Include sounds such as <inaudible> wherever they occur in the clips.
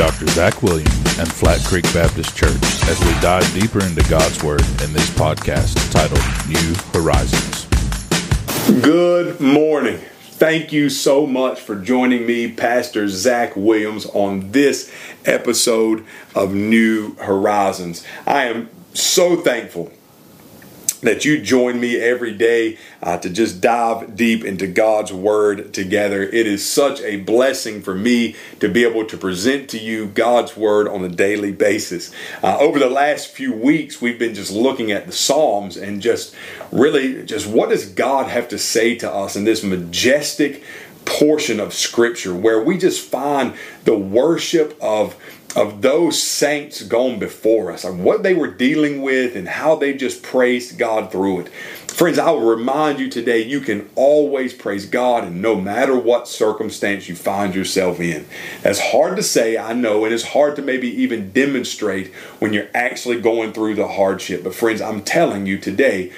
Dr. Zach Williams and Flat Creek Baptist Church as we dive deeper into God's Word in this podcast titled New Horizons. Good morning. Thank you so much for joining me, Pastor Zach Williams, on this episode of New Horizons. I am so thankful that you join me every day uh, to just dive deep into God's Word together. It is such a blessing for me to be able to present to you God's Word on a daily basis. Uh, over the last few weeks, we've been just looking at the Psalms and just really just what does God have to say to us in this majestic portion of Scripture where we just find the worship of of those saints gone before us, and what they were dealing with, and how they just praised God through it. Friends, I will remind you today you can always praise God, and no matter what circumstance you find yourself in. That's hard to say, I know, and it's hard to maybe even demonstrate when you're actually going through the hardship. But, friends, I'm telling you today,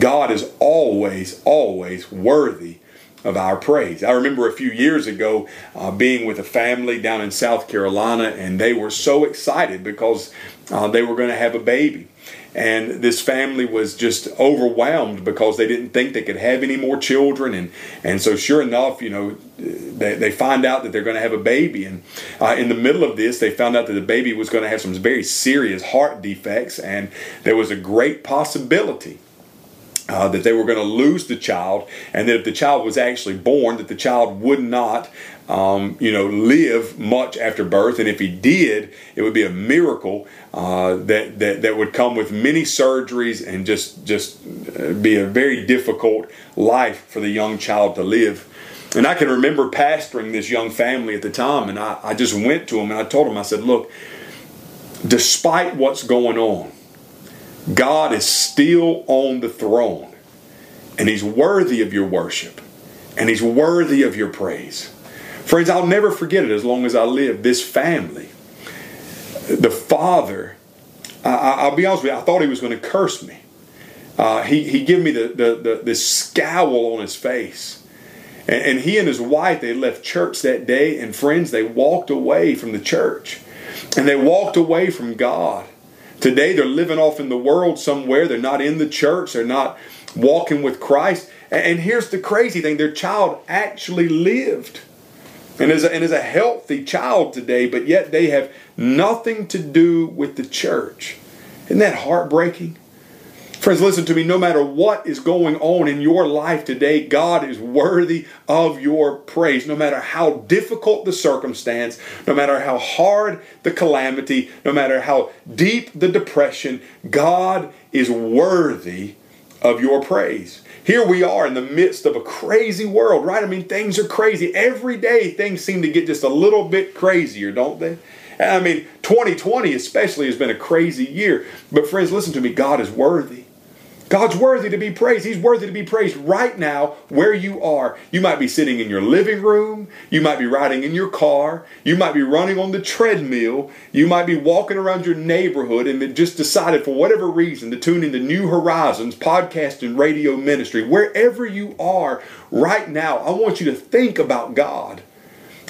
God is always, always worthy of our praise. I remember a few years ago uh, being with a family down in South Carolina, and they were so excited because uh, they were going to have a baby. And this family was just overwhelmed because they didn't think they could have any more children. And, and so, sure enough, you know, they, they find out that they're going to have a baby. And uh, in the middle of this, they found out that the baby was going to have some very serious heart defects. And there was a great possibility uh, that they were going to lose the child, and that if the child was actually born, that the child would not, um, you know, live much after birth, and if he did, it would be a miracle uh, that, that that would come with many surgeries and just just uh, be a very difficult life for the young child to live. And I can remember pastoring this young family at the time, and I, I just went to them and I told them, I said, look, despite what's going on, God is still on the throne, and He's worthy of your worship, and He's worthy of your praise. Friends, I'll never forget it as long as I live. This family, the father, I, will be honest with you, I thought he was going to curse me. Uh, he, he gave me the, the, the, the scowl on his face. And, and he and his wife, they left church that day, and friends, they walked away from the church. And they walked away from God. Today they're living off in the world somewhere. They're not in the church. They're not walking with Christ. And here's the crazy thing their child actually lived and is, a, and is a healthy child today, but yet they have nothing to do with the church. Isn't that heartbreaking? Friends, listen to me. No matter what is going on in your life today, God is worthy of your praise. No matter how difficult the circumstance, no matter how hard the calamity, no matter how deep the depression, God is worthy of your praise. Here we are in the midst of a crazy world, right? I mean, things are crazy. Every day, things seem to get just a little bit crazier, don't they? I mean, 2020 especially has been a crazy year. But, friends, listen to me God is worthy. God's worthy to be praised. He's worthy to be praised right now where you are. You might be sitting in your living room. You might be riding in your car. You might be running on the treadmill. You might be walking around your neighborhood and just decided for whatever reason to tune into New Horizons podcast and radio ministry. Wherever you are right now, I want you to think about God.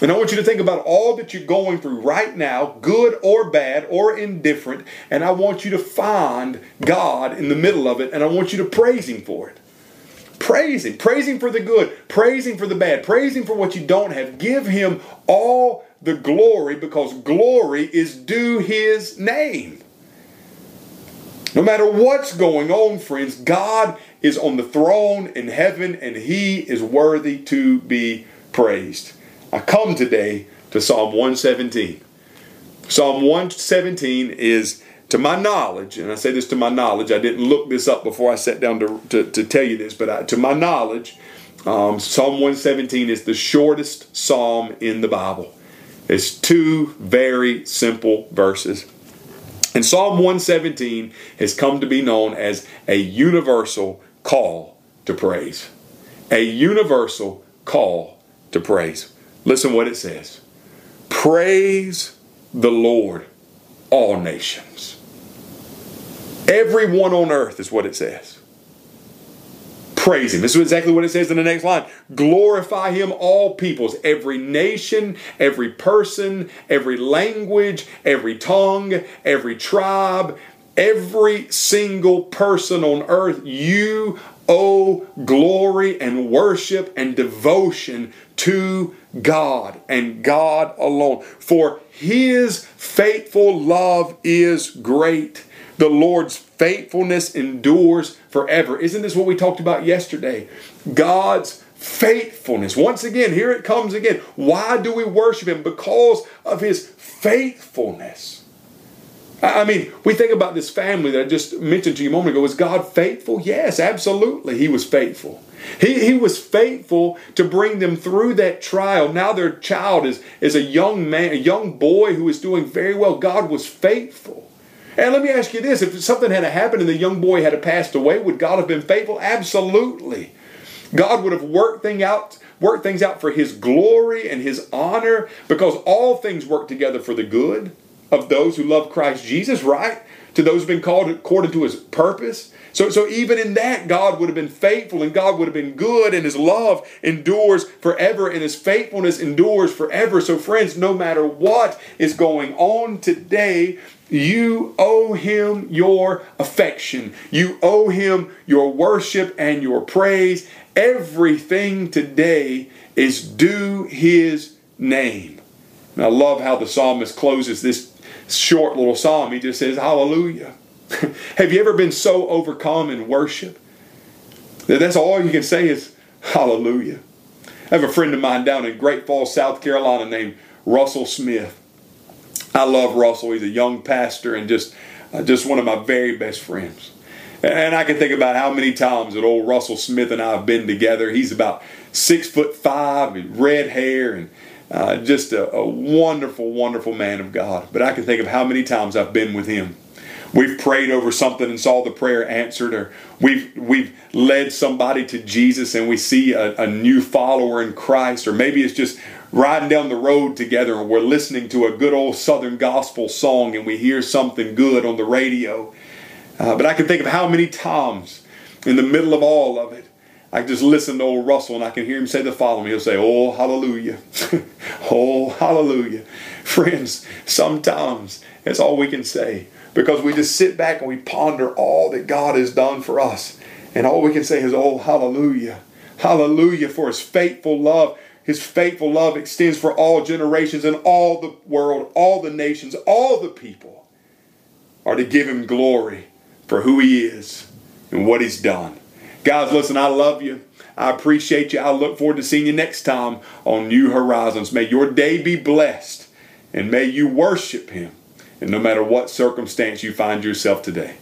And I want you to think about all that you're going through right now, good or bad or indifferent, and I want you to find God in the middle of it, and I want you to praise Him for it. Praise Him. Praise Him for the good. Praise Him for the bad. Praise Him for what you don't have. Give Him all the glory because glory is due His name. No matter what's going on, friends, God is on the throne in heaven and He is worthy to be praised. I come today to Psalm 117. Psalm 117 is, to my knowledge, and I say this to my knowledge, I didn't look this up before I sat down to, to, to tell you this, but I, to my knowledge, um, Psalm 117 is the shortest psalm in the Bible. It's two very simple verses. And Psalm 117 has come to be known as a universal call to praise. A universal call to praise. Listen what it says Praise the Lord, all nations. Everyone on earth is what it says. Praise him. This is exactly what it says in the next line. Glorify him, all peoples, every nation, every person, every language, every tongue, every tribe, every single person on earth. You owe glory and worship and devotion to God and God alone. For his faithful love is great. The Lord's faithfulness endures forever. Isn't this what we talked about yesterday? God's faithfulness. Once again, here it comes again. Why do we worship Him? Because of His faithfulness. I mean, we think about this family that I just mentioned to you a moment ago. Was God faithful? Yes, absolutely. He was faithful. He, he was faithful to bring them through that trial. Now their child is, is a young man, a young boy who is doing very well. God was faithful. And let me ask you this if something had happened and the young boy had passed away, would God have been faithful? Absolutely. God would have worked thing out, worked things out for his glory and his honor, because all things work together for the good of those who love Christ Jesus, right? To those who've been called according to his purpose. So, so even in that, God would have been faithful and God would have been good, and his love endures forever, and his faithfulness endures forever. So, friends, no matter what is going on today, you owe him your affection. You owe him your worship and your praise. Everything today is due his name. And I love how the psalmist closes this short little psalm. He just says, Hallelujah. <laughs> Have you ever been so overcome in worship that that's all you can say is Hallelujah? I have a friend of mine down in Great Falls, South Carolina named Russell Smith. I love Russell. He's a young pastor and just, uh, just one of my very best friends. And I can think about how many times that old Russell Smith and I have been together. He's about six foot five, red hair, and uh, just a, a wonderful, wonderful man of God. But I can think of how many times I've been with him. We've prayed over something and saw the prayer answered, or we've we've led somebody to Jesus and we see a, a new follower in Christ, or maybe it's just riding down the road together and we're listening to a good old Southern gospel song and we hear something good on the radio. Uh, but I can think of how many times in the middle of all of it, I just listen to old Russell and I can hear him say the following. He'll say, Oh, hallelujah. <laughs> oh, hallelujah. <laughs> Friends, sometimes that's all we can say because we just sit back and we ponder all that God has done for us. And all we can say is, Oh, hallelujah. Hallelujah for his faithful love. His faithful love extends for all generations and all the world, all the nations, all the people are to give him glory for who he is and what he's done. Guys, listen, I love you. I appreciate you. I look forward to seeing you next time on New Horizons. May your day be blessed and may you worship Him, and no matter what circumstance you find yourself today.